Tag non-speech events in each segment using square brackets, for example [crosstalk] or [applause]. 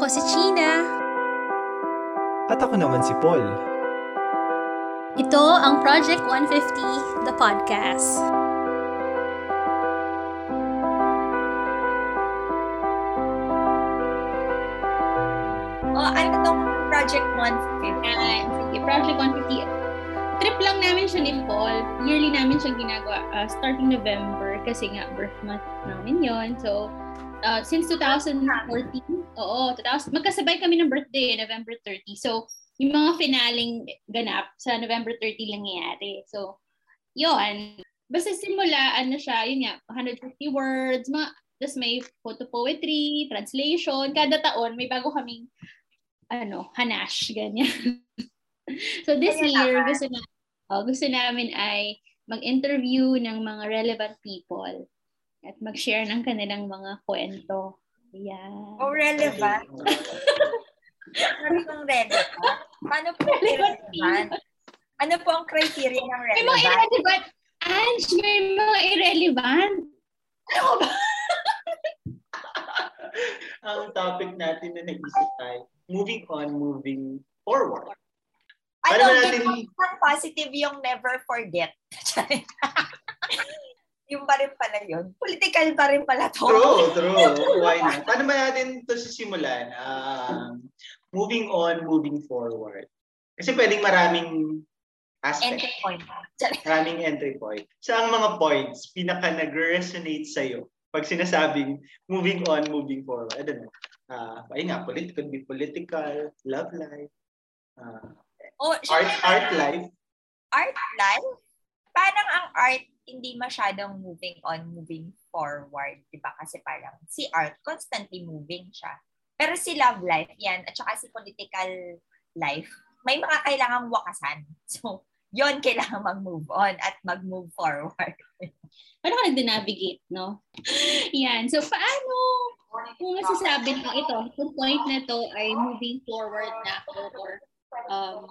Ako si China. At ako naman si Paul. Ito ang Project 150, the podcast. O, ano tong Project 150? Ayan, sige, Project 150. Trip lang namin siya ni Paul. Yearly namin siya ginagawa uh, starting November kasi nga birth month namin yon So, uh, since 2014, oo, 2000, magkasabay kami ng birthday, November 30. So, yung mga finaling ganap sa November 30 lang nangyayari. So, yon Basta simula, ano siya, yun nga, 150 words, mga, tapos may photo poetry, translation. Kada taon, may bago kaming, ano, hanash, ganyan. [laughs] so this Kaya year, naman. gusto na, oh, gusto namin ay mag-interview ng mga relevant people at mag-share ng kanilang mga kwento. Ayan. O, relevant? Ano pong relevant? Paano po Relevant relevant? Ano po ang criteria ng May mga relevant? irrelevant. Ange, may mga irrelevant. Ano ba? [laughs] ang topic natin na nag-isip tayo, moving on, moving forward. Ano, natin... natin- ang positive yung never forget. [laughs] yung pa rin pala yun. Political pa rin pala to. True, [laughs] true. Why not? Paano ba natin ito sisimulan? Um, moving on, moving forward. Kasi pwedeng maraming aspect, Entry point. maraming entry point. Sa ang mga points, pinaka nag-resonate sa'yo pag sinasabing moving on, moving forward. I don't know. Uh, ayun nga, polit- could be political, love life, uh, O, art, art life. art life, parang ang art hindi masyadong moving on, moving forward, di ba? Kasi parang si art, constantly moving siya. Pero si love life, yan, at saka si political life, may mga kailangang wakasan. [laughs] So, yon kailangan mag-move on at mag-move forward. [laughs] Paano ka nag-navigate, no? [laughs] Yan. So, paano kung masasabi mo ito, yung point na to ay moving forward na or um,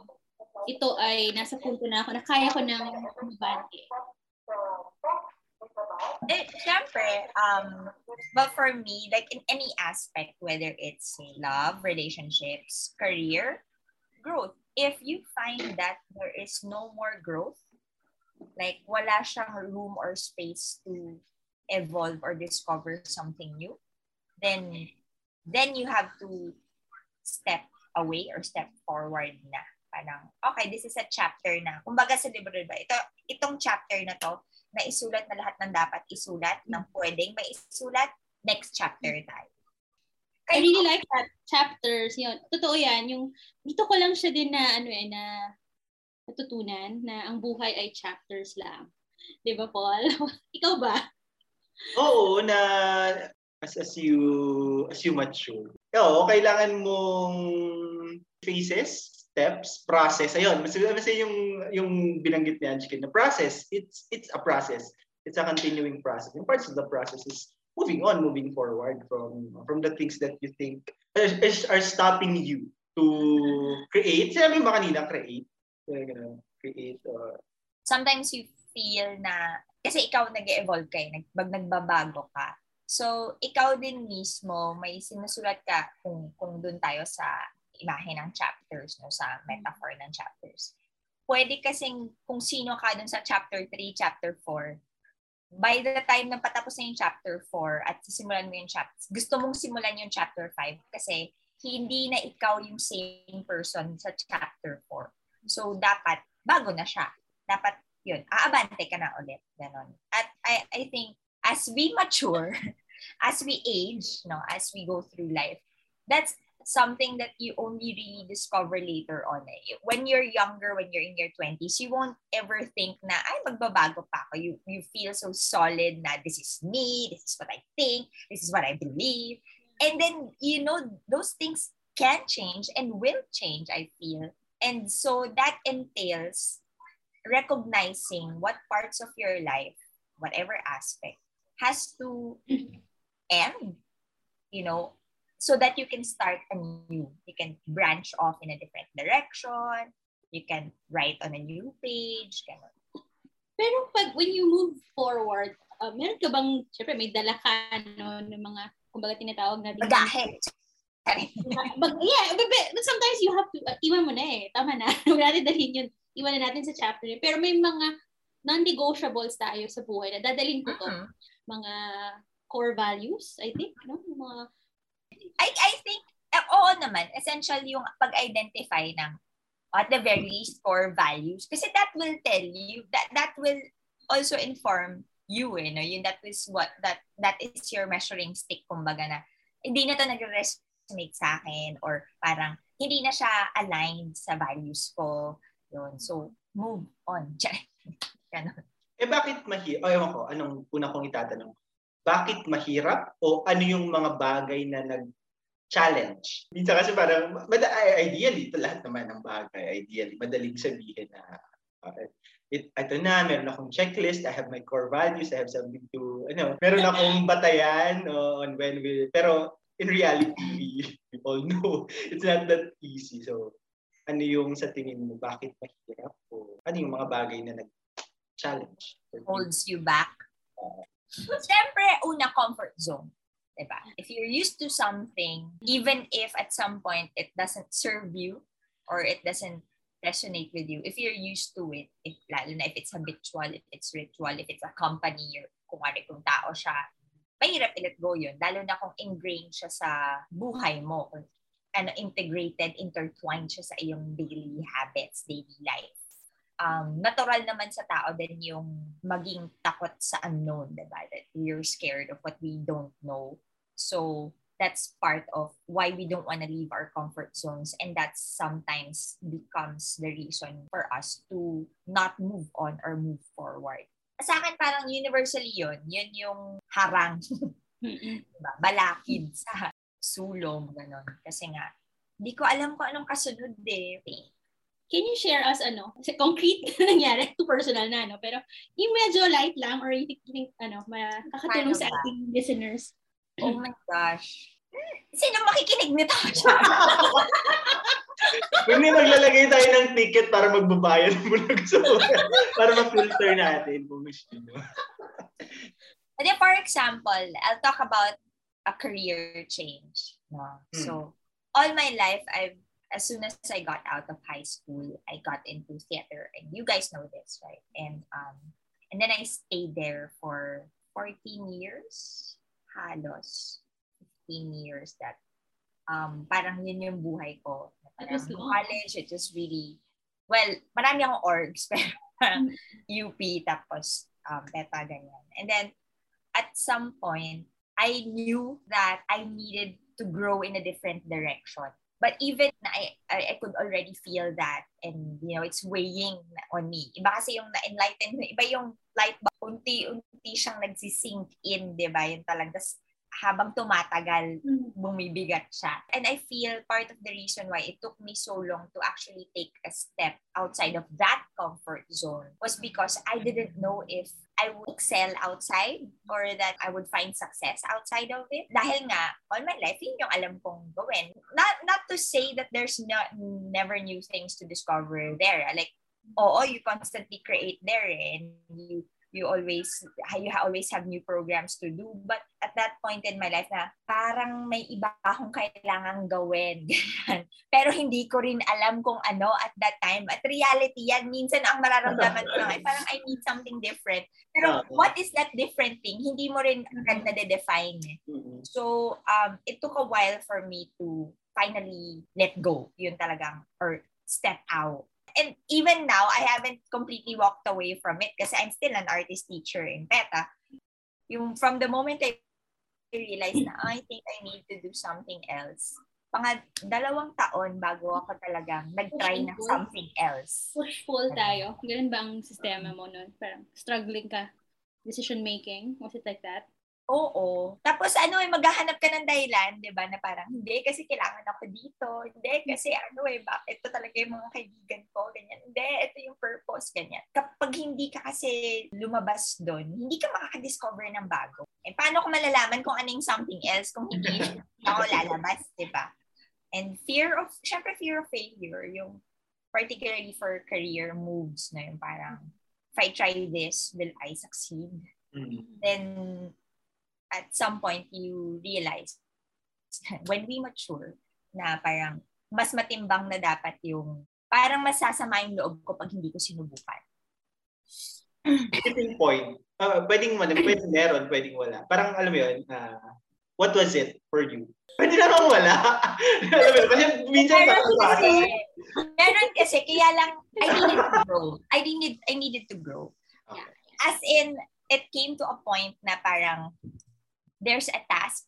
ito ay nasa punto na ako na kaya ko nang umabante. Eh, syempre, um, but for me, like in any aspect, whether it's love, relationships, career, growth, if you find that there is no more growth, like wala siyang room or space to evolve or discover something new, then then you have to step away or step forward na. Parang, okay, this is a chapter na. Kumbaga sa libro, diba? Ito, itong chapter na to, na isulat na lahat ng dapat isulat, ng pwedeng may isulat, next chapter tayo. I really like that chapters. Yun. Totoo yan. Yung, dito ko lang siya din na, ano eh, na natutunan na ang buhay ay chapters lang. Di ba, Paul? [laughs] Ikaw ba? Oo, na as, as you as you mature. Oo, kailangan mong phases, steps, process. Ayun, mas, mas yung yung binanggit ni Anjikin na process. It's it's a process. It's a continuing process. And parts of the process is moving on, moving forward from from the things that you think are, are stopping you to create. Sinabi ba kanina, create? Create or Sometimes you feel na, kasi ikaw nag evolve ka eh, nag, bag nagbabago ka. So, ikaw din mismo, may sinusulat ka kung, kung dun tayo sa imahe ng chapters, no, sa metaphor ng chapters. Pwede kasing kung sino ka dun sa chapter 3, chapter 4, by the time na patapos na yung chapter 4 at sisimulan mo yung chapter, gusto mong simulan yung chapter 5 kasi hindi na ikaw yung same person sa chapter 4. So, dapat, bago na siya. Dapat, yun, aabante ka na ulit. Ganon. At I, I think, as we mature, [laughs] as we age, no, as we go through life, that's something that you only really discover later on. Eh. When you're younger, when you're in your 20s, you won't ever think na, ay, magbabago pa ako. You, you feel so solid na this is me, this is what I think, this is what I believe. And then, you know, those things can change and will change, I feel. And so that entails recognizing what parts of your life, whatever aspect, has to [clears throat] end, you know, so that you can start anew. You can branch off in a different direction. You can write on a new page. Ganun. Pero pag, when you move forward, uh, meron ka bang, syempre may dala ka, no, ng mga, kumbaga tinatawag na din. Bagahe. Mag, yeah, but, but sometimes you have to, uh, iwan mo na eh. Tama na. [laughs] Huwag natin dalhin yun. Iwan na natin sa chapter. Pero may mga non-negotiables tayo sa buhay na dadalhin ko to. Mhm. Mga core values, I think. No? Mga, I, I think, eh, oo naman, essential yung pag-identify ng at the very least core values. Kasi that will tell you, that that will also inform you, eh, no? Yun, that is what, that, that is your measuring stick, kumbaga na, hindi na to nag-resonate sa akin or parang hindi na siya aligned sa values ko. Yun. So, move on. [laughs] Ganon. Eh bakit mahirap? O ewan ko, anong una kong itatanong? Bakit mahirap? O ano yung mga bagay na nag-challenge? Minsan kasi parang, mad- ideally, ito lahat naman ng bagay, ideally, madaling sabihin na, uh, it, ito na, meron akong checklist, I have my core values, I have something to, ano, meron akong batayan on when we, pero in reality, we, we all know, [laughs] it's not that easy. So, ano yung sa tingin mo, bakit mahirap? O ano yung mga bagay na nag-challenge? holds you back. Siyempre, una, comfort zone. Diba? If you're used to something, even if at some point it doesn't serve you or it doesn't resonate with you, if you're used to it, if, lalo na if it's habitual, if it's ritual, if it's a company, or kung ano kung tao siya, mahirap i-let go yun. Lalo na kung ingrained siya sa buhay mo. Ano, integrated, intertwined siya sa iyong daily habits, daily life um, natural naman sa tao din yung maging takot sa unknown, diba? That we're scared of what we don't know. So, that's part of why we don't want to leave our comfort zones and that sometimes becomes the reason for us to not move on or move forward. Sa akin parang universally yun, yun yung harang, [laughs] diba? balakid sa sulong, ganon. Kasi nga, di ko alam kung anong kasunod eh. Can you share us ano, kasi concrete [laughs] na nangyari, too personal na, no? Pero yung medyo light lang or you think, you think ano, makakatulong sa ating listeners. Oh my gosh. Sino makikinig nito? [laughs] Kung may maglalagay tayo ng ticket para magbabayad [laughs] muna gusto mo. para ma-filter natin kung gusto. And then, for example, I'll talk about a career change. No? Hmm. So, all my life, I've as soon as I got out of high school, I got into theater, and you guys know this, right? And um, and then I stayed there for 14 years, halos 15 years. That um, parang yun yung buhay ko. Parang college, it just really, well, marami akong orgs, [laughs] pero parang UP, tapos um, beta, ganyan. And then, at some point, I knew that I needed to grow in a different direction. But even I, I, I could already feel that and, you know, it's weighing on me. Iba kasi yung na-enlighten, iba yung light bulb, unti-unti siyang nagsisink in, di ba? Yung talagang, tas habang tumatagal, bumibigat siya. And I feel part of the reason why it took me so long to actually take a step outside of that comfort zone was because I didn't know if I would excel outside or that I would find success outside of it. Dahil nga, all my life, yun yung alam kong gawin. Not, not to say that there's not, never new things to discover there. Like, oo, you constantly create there and you you always you always have new programs to do but at that point in my life na parang may iba akong kailangang gawin [laughs] pero hindi ko rin alam kung ano at that time at reality yan minsan ang mararamdaman ko lang ay parang I need something different pero what is that different thing hindi mo rin agad na-define eh. Mm-mm. So, um, it took a while for me to finally let go. Yun talagang, or step out. And even now, I haven't completely walked away from it kasi I'm still an artist teacher in PETA. Yung from the moment I realized na, "Ah, I think I need to do something else. Pang dalawang taon bago ako talagang nag-try ng something else. Push-pull tayo. Ganun ba ang sistema mo nun? Parang struggling ka. Decision making? Was it like that? Oo. Tapos ano eh, maghahanap ka ng dahilan, di ba, na parang, hindi, kasi kailangan ako dito. Hindi, kasi ano eh, bakit ito talaga yung mga kaibigan ko, ganyan. Hindi, ito yung purpose, ganyan. Kapag hindi ka kasi lumabas doon, hindi ka makakadiscover ng bago. Eh, paano ko malalaman kung ano yung something else kung hindi [laughs] ako lalabas, di ba? And fear of, syempre fear of failure, yung particularly for career moves na yung parang, if I try this, will I succeed? Mm. then at some point you realize [laughs] when we mature, na parang mas matimbang na dapat yung, parang masasama yung loob ko pag hindi ko sinubukan. [clears throat] Tipping point. Uh, pwedeng, pwedeng meron, pwedeng wala. Parang alam mo yun, uh, what was it for you? Pwede naman wala. [laughs] alam mo yun, kasi minsan meron kasi, meron kasi, kaya lang, I needed to grow. I needed, I needed to grow. Okay. As in, it came to a point na parang, there's a task,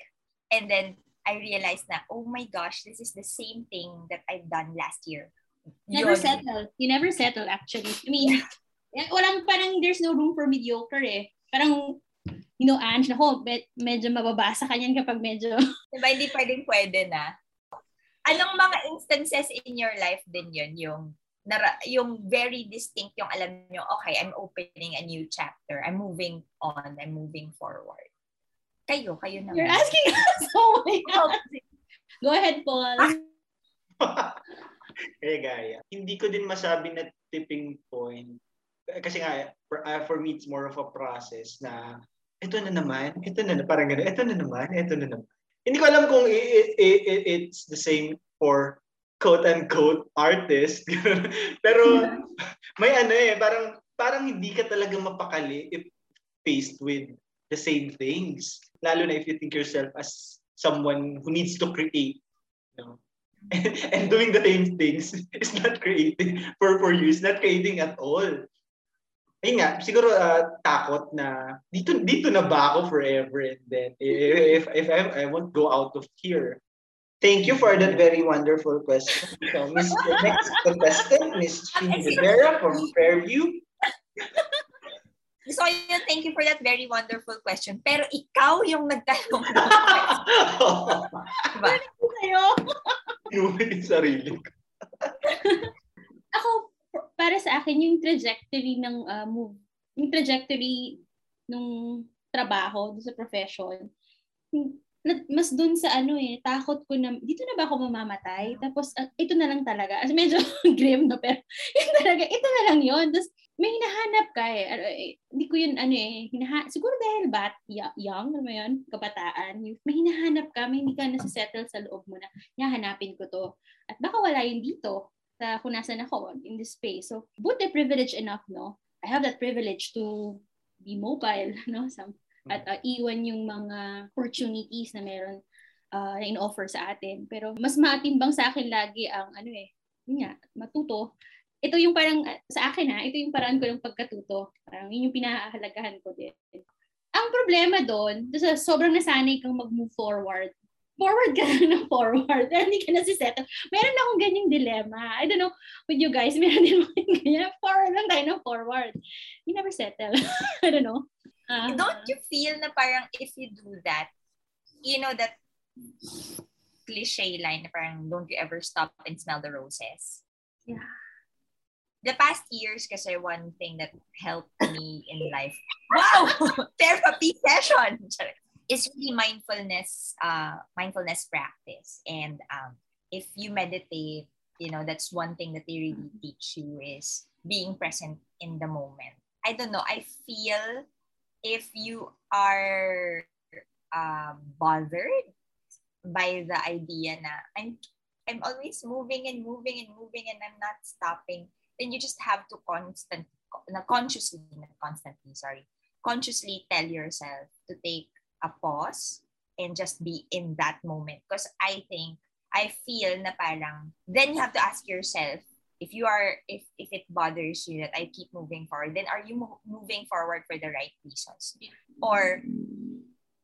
and then I realized na, oh my gosh, this is the same thing that I've done last year. Never Yun. settle. You never settle actually. I mean, [laughs] eh, walang parang there's no room for mediocre eh. Parang, you know, Ange, nako, med- medyo mababasa ka niyan kapag medyo... [laughs] Diba, hindi pwedeng pwede na. Anong mga instances in your life din yun, yung nara- yung very distinct yung alam nyo, okay, I'm opening a new chapter. I'm moving on. I'm moving forward. Kayo, kayo naman. You're asking us. [laughs] Oh my God. Go ahead, Paul. [laughs] eh, gaya. Hindi ko din masabi na tipping point. Kasi nga, for, uh, for me, it's more of a process na ito na naman, ito na, na parang gano'n, ito na naman, ito na naman. Hindi ko alam kung it, it, it, it's the same for quote-unquote artist. [laughs] Pero may ano eh, parang, parang hindi ka talaga mapakali if faced with the same things. Lalo na if you think yourself as someone who needs to create. You know? [laughs] and doing the same things [laughs] is not creating for for you, it's not creating at all. Ayun nga, siguro uh, takot na dito dito na ba ako forever and then if if I, I won't go out of here. Thank you for that very wonderful question. So, Miss next contestant, Miss Chini Rivera from Fairview. So, yun, thank you for that very wonderful question. Pero ikaw yung nagtanong. [laughs] diba? Sa'yo. Yung sarili ko. [laughs] Ako, para sa akin, yung trajectory ng uh, move, yung trajectory ng trabaho sa profession, na- mas dun sa ano eh, takot ko na, dito na ba ako mamamatay? Tapos, ah, ito na lang talaga. As medyo [laughs] grim, no? Pero, yun talaga, ito na lang yun. Tapos, may hinahanap ka eh. Ano, eh, Hindi ko yun, ano eh, hinaha- siguro dahil bat, young, ano mo yun, kabataan, may hinahanap ka, may hindi ka nasa-settle sa loob mo na, hahanapin ko to. At baka wala yun dito, sa kung nasan ako, in this space. So, buti privilege enough, no? I have that privilege to be mobile, [laughs] no? Some, at uh, iwan yung mga opportunities na meron uh, in-offer sa atin. Pero mas matimbang sa akin lagi ang ano eh, yun nga, matuto. Ito yung parang, sa akin ha, ito yung paraan ko ng pagkatuto. Parang yun yung pinahahalagahan ko din. Ang problema doon, sa sobrang nasanay kang mag-move forward, forward ka [laughs] lang ng forward. Pero hindi ka na si settle. Meron akong ganyang dilemma. I don't know with you guys, [laughs] meron din mga ganyan. Forward lang tayo ng forward. You never settle. [laughs] I don't know. Uh, Don't you feel na parang if you do that, you know that cliche line na parang don't you ever stop and smell the roses? Yeah. The past years kasi one thing that helped me in life, wow, [laughs] therapy session, is really mindfulness, uh, mindfulness practice. And um, if you meditate, you know, that's one thing that they really teach you is being present in the moment. I don't know, I feel if you are um, bothered by the idea na I'm I'm always moving and moving and moving and I'm not stopping, then you just have to constant na consciously, not constantly, sorry, consciously tell yourself to take a pause and just be in that moment. Because I think, I feel na parang, then you have to ask yourself, if you are if if it bothers you that I keep moving forward, then are you mo- moving forward for the right reasons, or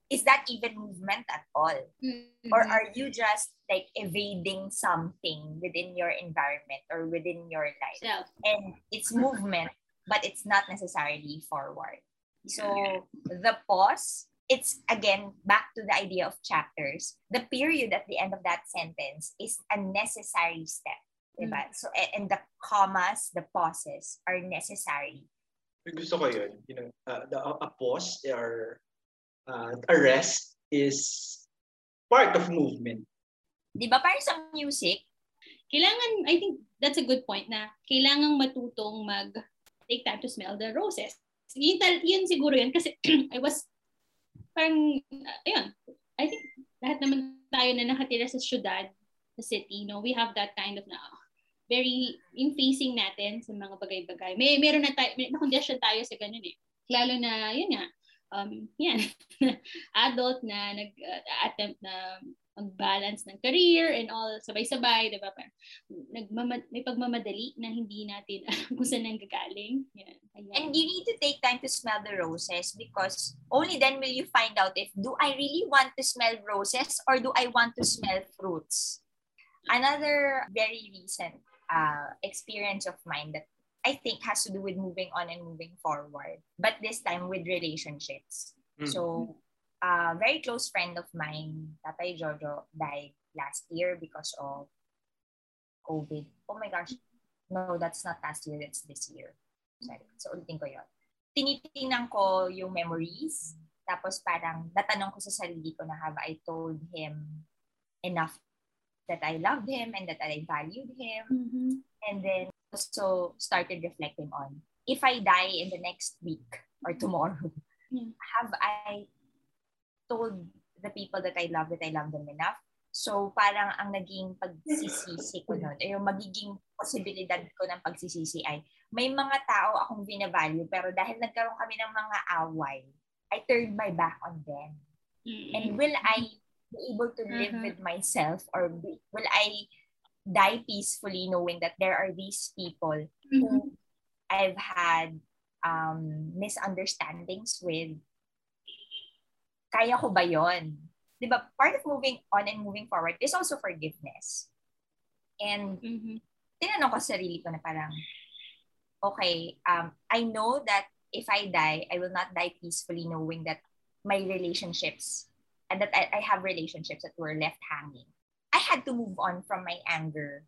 is that even movement at all, mm-hmm. or are you just like evading something within your environment or within your life, Self. and it's movement, but it's not necessarily forward. So the pause. It's again back to the idea of chapters. The period at the end of that sentence is a necessary step. Diba? So, a- and the commas, the pauses are necessary. Gusto ko yun. You know, uh, the, a pause or uh, a rest is part of movement. Di ba parang sa music, Kailangan, I think that's a good point na kailangan matutong mag take time to smell the roses. Yun, yun siguro yun kasi [clears throat] I was parang, uh, ayun, I think lahat naman tayo na nakatira sa syudad, sa city, no, we have that kind of na very in facing natin sa mga bagay-bagay. May meron na tayo, may na-condition tayo sa ganun eh. Lalo na, yun nga, um, [laughs] yan, adult na nag-attempt na mag-balance ng career and all, sabay-sabay, di ba? Nagmamad, may pagmamadali na hindi natin [laughs] alam kung saan nanggagaling. Yan. Ayan. And you need to take time to smell the roses because only then will you find out if do I really want to smell roses or do I want to smell fruits. Another very recent uh, experience of mine that I think has to do with moving on and moving forward, but this time with relationships. Mm-hmm. So a very close friend of mine, Tatay Jojo, died last year because of COVID. Oh my gosh. No, that's not last year. That's this year. Sorry. So, ulitin ko yun. Tinitingnan ko yung memories. Tapos parang natanong ko sa sarili ko na have I told him enough that I loved him and that I valued him. Mm-hmm. And then also started reflecting on if I die in the next week or tomorrow, [laughs] yeah. have I told the people that I love that I love them enough. So parang ang naging pagsisisi ko nun, yung magiging posibilidad ko ng pagsisisi ay may mga tao akong binavalue pero dahil nagkaroon kami ng mga away, I turned my back on them. Mm-hmm. And will I be able to live Mhm. with myself or be- will I die peacefully knowing that there are these people Mm-hmm. who I've had um, misunderstandings with kaya ko ba yon? Di ba, part of moving on and moving forward is also forgiveness. And Mm-hmm. tinanong ko sa sarili ko na parang, okay, um, I know that if I die, I will not die peacefully knowing that my relationships, and that I, I have relationships that were left hanging. I had to move on from my anger.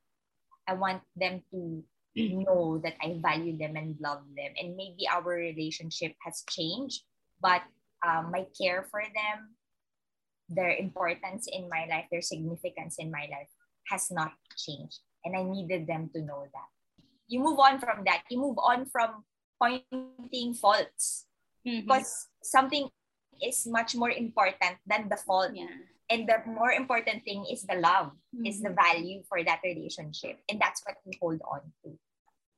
I want them to know that I value them and love them. And maybe our relationship has changed, but um, my care for them, their importance in my life, their significance in my life has not changed. And I needed them to know that. You move on from that. You move on from pointing faults Mm-hmm. because something is much more important than the fault. Yeah. And the more important thing is the love, is Mm-hmm. the value for that relationship. And that's what we hold on to.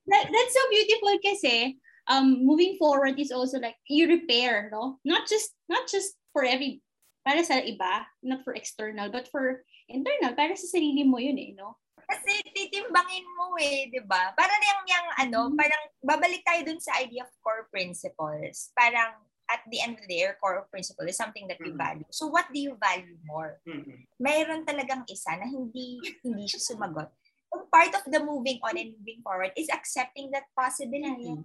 That, that's so beautiful kasi um moving forward is also like you repair, no? Not just not just for every para sa iba, not for external, but for internal, para sa sarili mo yun eh, no? Kasi titimbangin mo eh, di ba? Parang yung, yung ano, Mhm. parang babalik tayo dun sa idea of core principles. Parang at the end of the day, your core principle is something that Mhm. value. So what do you value more? Mhm. mayroon talagang isa na hindi hindi siya sumagot. Part of the moving on and moving forward is accepting that possibility.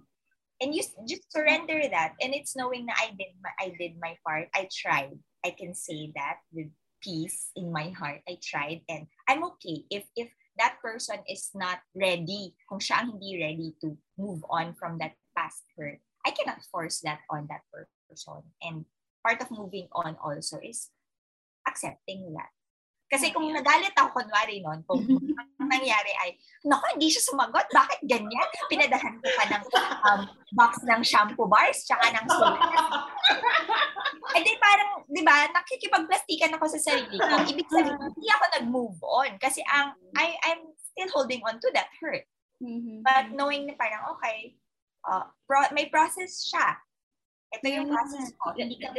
And you just surrender that. And it's knowing na I did my, I did my part. I tried. I can say that with peace in my heart. I tried and I'm okay if if that person is not ready, kung siya ang hindi ready to move on from that past hurt. I cannot force that on that person. And part of moving on also is accepting that. Kasi kung nagalit ako, kunwari nun, kung [laughs] ang nangyari ay, naku, hindi siya sumagot, bakit ganyan? Pinadahan ko pa ng um, box ng shampoo bars, tsaka ng sulat. [laughs] Eh di parang, di ba, nakikipagplastikan ako sa sarili ko. Ibig sabihin, hindi ako nag-move on. Kasi ang, I, I'm still holding on to that hurt. Mm-hmm. But knowing na parang, okay, uh, pro- may process siya. Ito yung process ko. Hindi ka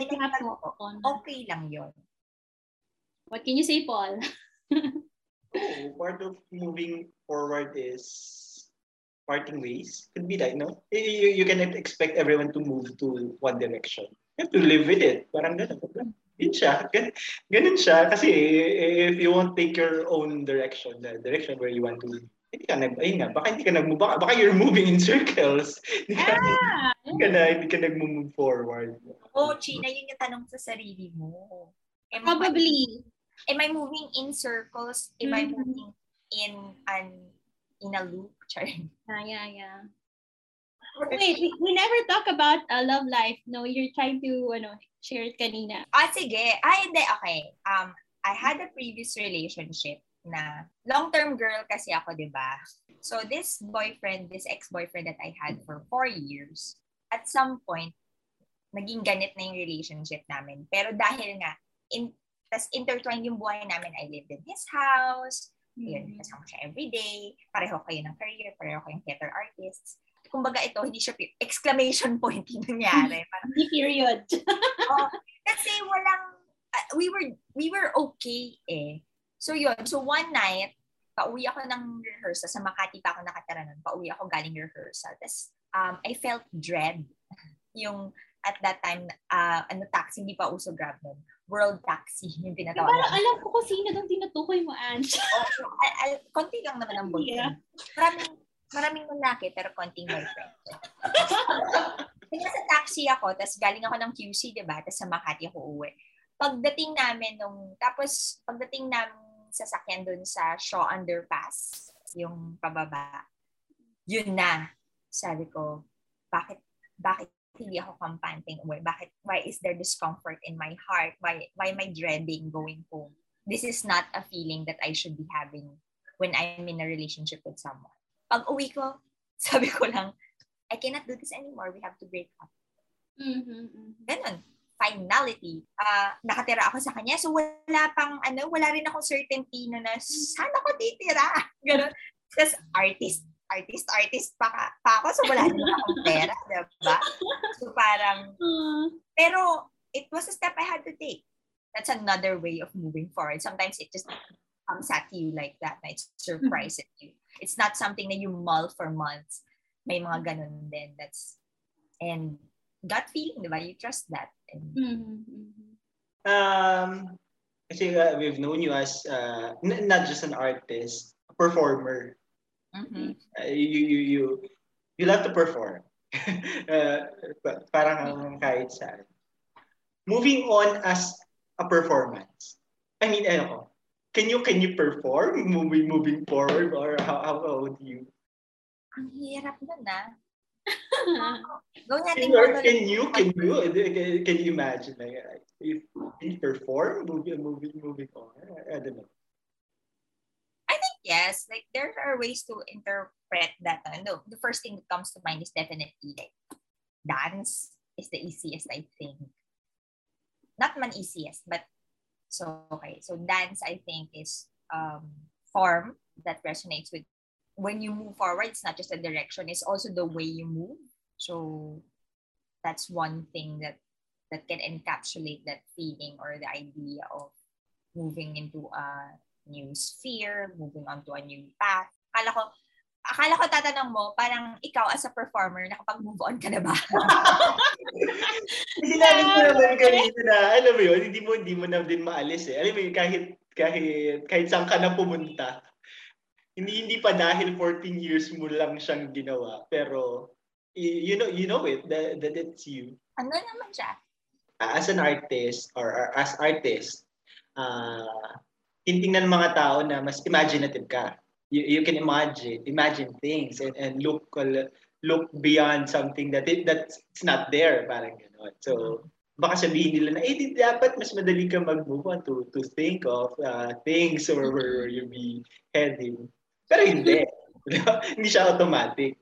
walk on. Okay lang yon. What can you say, Paul? Oo, part of moving forward is parting ways. Could be that, no? You, you, you cannot expect everyone to move to one direction. You have to live with it. Parang ganun. Yun siya. Gan, ganun siya. Kasi if you won't take your own direction, the direction where you want to hindi ka nag, ayun nga, baka hindi ka nag baka, baka you're moving in circles. Hindi ka, Ah! hindi ka na, hindi ka nag-move forward. Oh, China, yun yung tanong sa sarili mo. Am I- Probably. am I moving in circles? Am I Mhm. moving in an in a loop? [laughs] Sorry. Yeah, yeah, yeah. Wait, we, we never talk about a love life. No, you're trying to ano, share it kanina. Ah, sige. Ah, hindi. Okay. Um, I had a previous relationship na long-term girl kasi ako, di ba? So this boyfriend, this ex-boyfriend that I had for four years, at some point, naging ganit na yung relationship namin. Pero dahil nga, in Tapos intertwined yung buhay namin. I lived in his house. Yun, Mm-hmm. kasama siya everyday. Pareho kayo ng career. Pareho kayong theater artists. Kumbaga ito, hindi siya exclamation point yung nangyari. [laughs] Hindi period. [laughs] oh, kasi walang, uh, we were, we were okay eh. So yun, so one night, pauwi ako ng rehearsal. Sa Makati pa ako nakatira nun. Pauwi ako galing rehearsal. Tapos, um, I felt dread. [laughs] Yung, at that time, uh, ano, taxi, hindi pa uso grab nun. World Taxi, [laughs] yung tinatawag. Parang alam ko kung sino doon tinutukoy mo, Ange. [laughs] Oh, ay, ay, konti lang naman ang boyfriend. Maraming, maraming lalaki, pero konting boyfriend. Kaya sa taxi ako, tapos galing ako ng QC, di ba? Tapos sa Makati ako uwi. Pagdating namin nung, tapos pagdating namin sa sakyan dun sa Shaw Underpass, yung pababa, yun na. Sabi ko, bakit, bakit hindi ako kampanteng uwi? Bakit, why is there discomfort in my heart? Why, why am I dreading going home? This is not a feeling that I should be having when I'm in a relationship with someone. Pag uwi ko, [laughs] sabi ko lang, I cannot do this anymore. We have to break up. Mhm, mhm. Ganon. Finality. Ah, nakatira ako sa kanya. So, wala pang, ano, wala rin akong certainty na na, saan ako titira? [laughs] Ganon. Tapos, artist, artist, artist pa, pa ako. So, wala din akong pera. [laughs] Diba? So, parang, pero, it was a step I had to take. That's another way of moving forward. Sometimes it just comes at you like that. It surprises you. It's not something that you mull for months. May mga ganun din. That's, and gut feeling, di ba? You trust that. And, mhm, mhm. Um, kasi uh, we've known you as uh, n- not just an artist, a performer. Mhm. Uh, you, you, you, you love to perform. [laughs] uh, pa- parang kahit saan. Moving on as a performance. I mean, ano ko, can you can you perform moving moving forward or how how, how you ang hirap nun ah. Can, monologue. can you can you can, you imagine like uh, if you perform moving movie moving on I, I don't know I think yes. Like there are ways to interpret that. No, the first thing that comes to mind is definitely like dance is the easiest, I think. Not man easiest, but so okay. So dance, I think, is um form that resonates with when you move forward. It's not just a direction; it's also the way you move. So that's one thing that that can encapsulate that feeling or the idea of moving into a new sphere, moving on to a new path. Akala ko, akala ko tatanong mo, parang ikaw as a performer, nakapag-move on ka na ba? Sinabi ko naman kanina na, alam mo yun, hindi mo, hindi mo na din maalis eh. Alam mo yun, kahit, kahit, kahit saan ka na pumunta, hindi, hindi pa dahil 14 years mo lang siyang ginawa. Pero, you know, you know it, that, that it's you. ano naman siya? Uh, as an artist, or, or as artist, uh, tinitingnan ng mga tao na mas imaginative ka. You, you can imagine, imagine things and, and look, look beyond something that it, that's it's not there, parang gano'n. So, baka sabihin nila na, eh, di dapat mas madali ka mag-move on to, to think of uh, things or where you be heading. Pero hindi. [laughs] hindi siya automatic.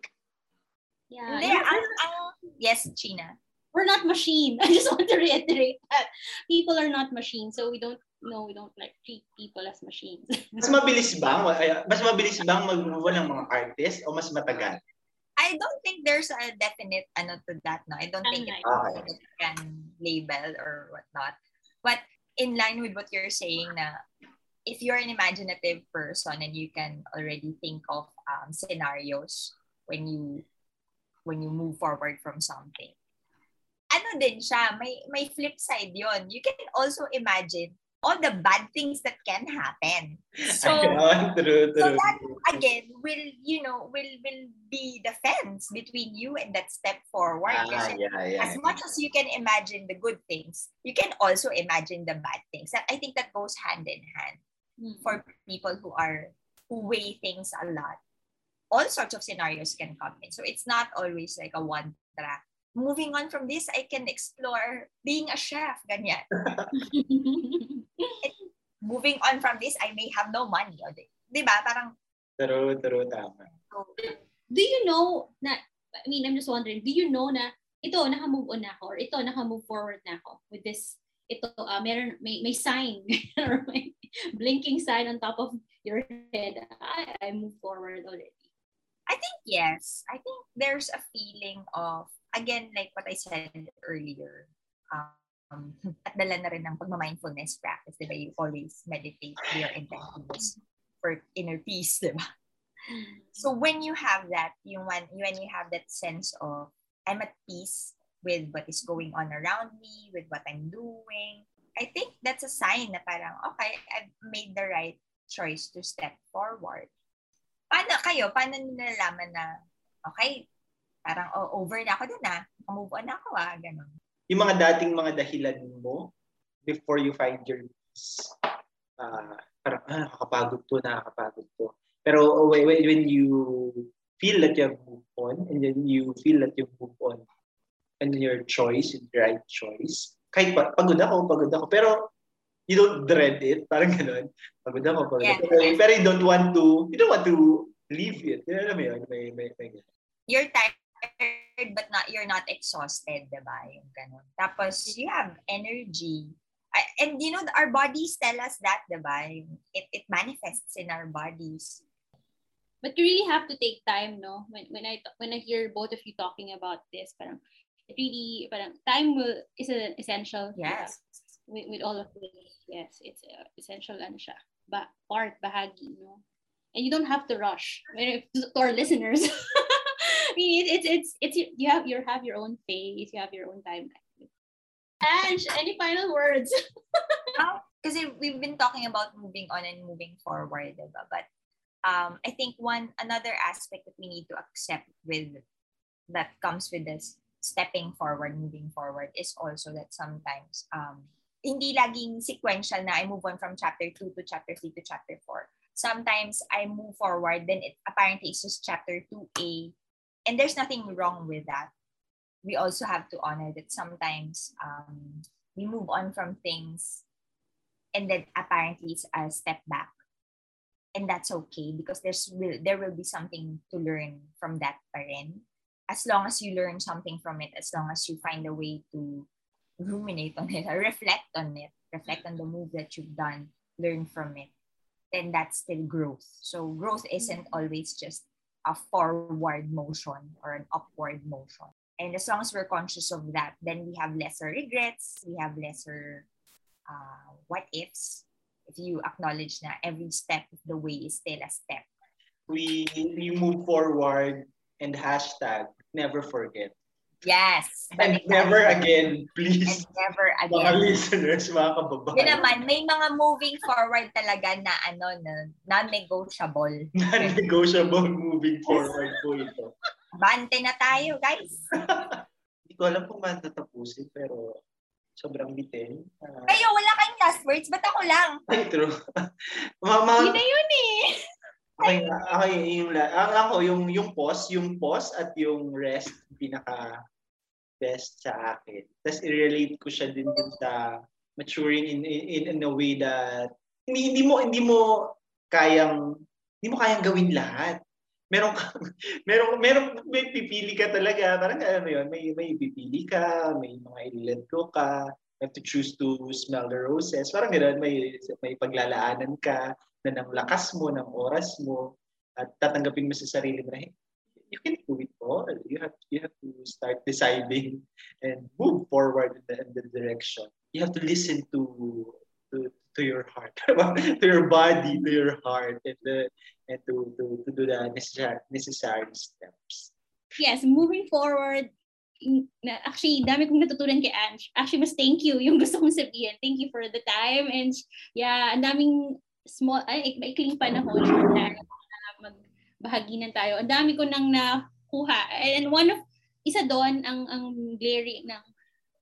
Yeah. Hindi, ang, ang, yes, China. we're not machine. [laughs] I just want to reiterate that people are not machines, so we don't no, we don't like treat people as machines. [laughs] Mas mabilis bang, mas mabilis bang mag-move ng mga artist o mas matagal? I don't think there's a definite ano to that, no? I don't think it's Okay. something that you can label or whatnot. But in line with what you're saying na if you're an imaginative person and you can already think of um, scenarios when you when you move forward from something. Ano din siya, may may flip side yon. You can also imagine all the bad things that can happen. So [laughs] Ayun, true, so true. that again will you know will will be the fence between you and that step forward. Ah, yeah, yeah. as much as you can imagine the good things, you can also imagine the bad things. I think that goes hand in hand for people who are who weigh things a lot. All sorts of scenarios can come in. So it's not always like a one track. Moving on from this, I can explore being a chef, ganyan. [laughs] [laughs] Moving on from this, I may have no money. O, di, di ba? Parang, True, true, tama. do you know na I mean, I'm just wondering, do you know na ito, naka-move on na ako or ito, naka-move forward na ako with this ito, uh, meron, may, may sign [laughs] or may blinking sign on top of your head, I, I move forward already. I think yes. I think there's a feeling of, again, like what I said earlier, um, [laughs] at dala na rin ng pagma-mindfulness practice, di ba? You always meditate, your intentions for inner peace, di ba? So when you have that, you when, when you have that sense of, I'm at peace with what is going on around me, with what I'm doing, I think that's a sign na parang, okay, I've made the right choice to step forward. Paano kayo? Paano nyo nalalaman na, okay, parang oh, over na ako dun ah. Move on ako ah. Ganun. Yung mga dating mga dahilan mo before you find your peace, uh, parang, ah, nakakapagod to, nakakapagod to. Pero when, when you feel that you have moved on and then you feel that you move on and your choice, the right choice, kahit pa, pagod ako, pagod ako. Pero you don't dread it. Parang ganun. Pagod ako, pagod yeah. ako. Pero, pero you don't want to, you don't want to leave it. You know, yun? May, may, may, may. You're tired but not you're not exhausted, diba? Yung ganun. Tapos you have energy. And you know, our bodies tell us that, diba? It, it manifests in our bodies. But you really have to take time, no? When, when I when I hear both of you talking about this, parang really, parang time will is an essential. Yes. With, with all of this yes, it's uh, essential ano siya. Ba part, bahagi, no? And you don't have to rush. To our listeners, [laughs] I mean, it's, it's, it's, you have, you have your own pace, you have your own timeline. Ange, any final words? [laughs] Because we've been talking about moving on and moving forward, diba? but um, I think one another aspect that we need to accept with that comes with this stepping forward, moving forward, is also that sometimes um, hindi laging sequential na I move on from chapter 2 to chapter 3 to chapter 4. Sometimes I move forward, then it apparently it's just chapter 2A. And there's nothing wrong with that. We also have to honor that sometimes um, we move on from things and then apparently it's a step back. And that's okay because there's will there will be something to learn from that pa. As long as you learn something from it, as long as you find a way to ruminate on it or reflect on it, reflect on the move that you've done, learn from it, then that's still growth. So growth isn't always just a forward motion or an upward motion. And as long as we're conscious of that, then we have lesser regrets, we have lesser uh, what ifs. If you acknowledge that every step of the way is still a step. We, we move forward and hashtag never forget. Yes. And never again, please. And never again. Mga listeners, mga kababayan. Yun naman, may mga moving forward talaga na ano, na non-negotiable. [laughs] Non-negotiable moving forward po ito. Bante na tayo, guys. [laughs] Hindi ko alam kung paano tatapusin, pero sobrang bitin. Uh, Kayo, wala kayong last words? Ba't ako lang? Ay, true. Mama, Yun na yun eh. Okay, okay yung ang ako yung yung pause, yung pause at yung rest pinaka best sa akin. Tapos i-relate ko siya din dun sa maturing in, in in a way that hindi hindi mo hindi mo kayang hindi mo kayang gawin lahat. Meron ka, [laughs] meron meron may pipili ka talaga. Parang ano 'yun, may may pipili ka, may mga i-let go ka. You have to choose to smell the roses. Parang gano'n, may, may paglalaanan ka na ng lakas mo, ng oras mo, at tatanggapin mo sa sarili mo na, you can do it all. You have, you have to start deciding and move forward in the, in the direction. You have to listen to, to, to your heart, [laughs] to your body, to your heart, and, the, and to, to, to do the necessary, necessary steps. Yes, moving forward, actually, dami kong natutunan kay Ange. Actually, mas thank you yung [laughs] gusto kong sabihin. Thank you for the time. And yeah, ang daming small, ay, maikling panahon na magbahaginan tayo. Ang dami ko nang nakuha. And one of, isa doon, ang, ang glaring ng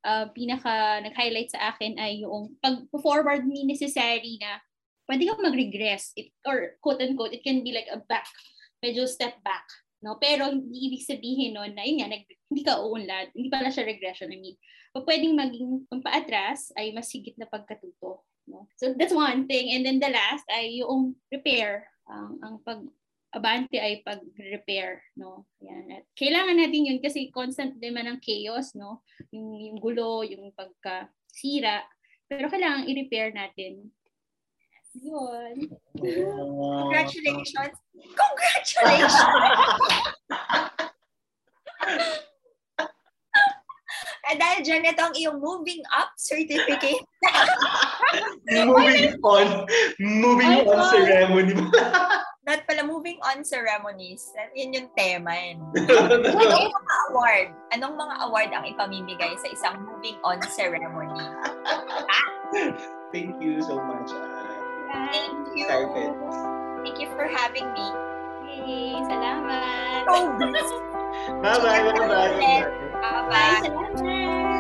uh, pinaka nag-highlight sa akin ay yung pag-forward ni necessary na pwede kang mag-regress. It, or quote-unquote, it can be like a back, medyo step back. No? Pero hindi ibig sabihin noon na yun nga, nag, hindi ka uunlad, hindi pala siya regression. I mean, pwedeng maging kung paatras ay mas higit na pagkatuto. No? So that's one thing. And then the last ay yung repair. Ang, ang pag abante ay pag-repair, no? Yan. At kailangan natin yun kasi constant din man ang chaos, no? Yung, yung gulo, yung pagkasira. Pero kailangan i-repair natin. Yun. Congratulations! Congratulations! [laughs] Eh, dahil dyan, ito ang iyong moving up certificate. [laughs] moving on. Moving Ay, on ceremony. Not pala, moving on ceremonies. Yun yung tema. Yun. [laughs] Anong mga award? Anong mga award ang ipamimigay sa isang moving on ceremony? Thank you so much. ah. Thank you. Excited. Thank you for having me. Hey, salamat. Oh, [laughs] Bye-bye. Bye-bye. Bye-bye. Bye, salamat.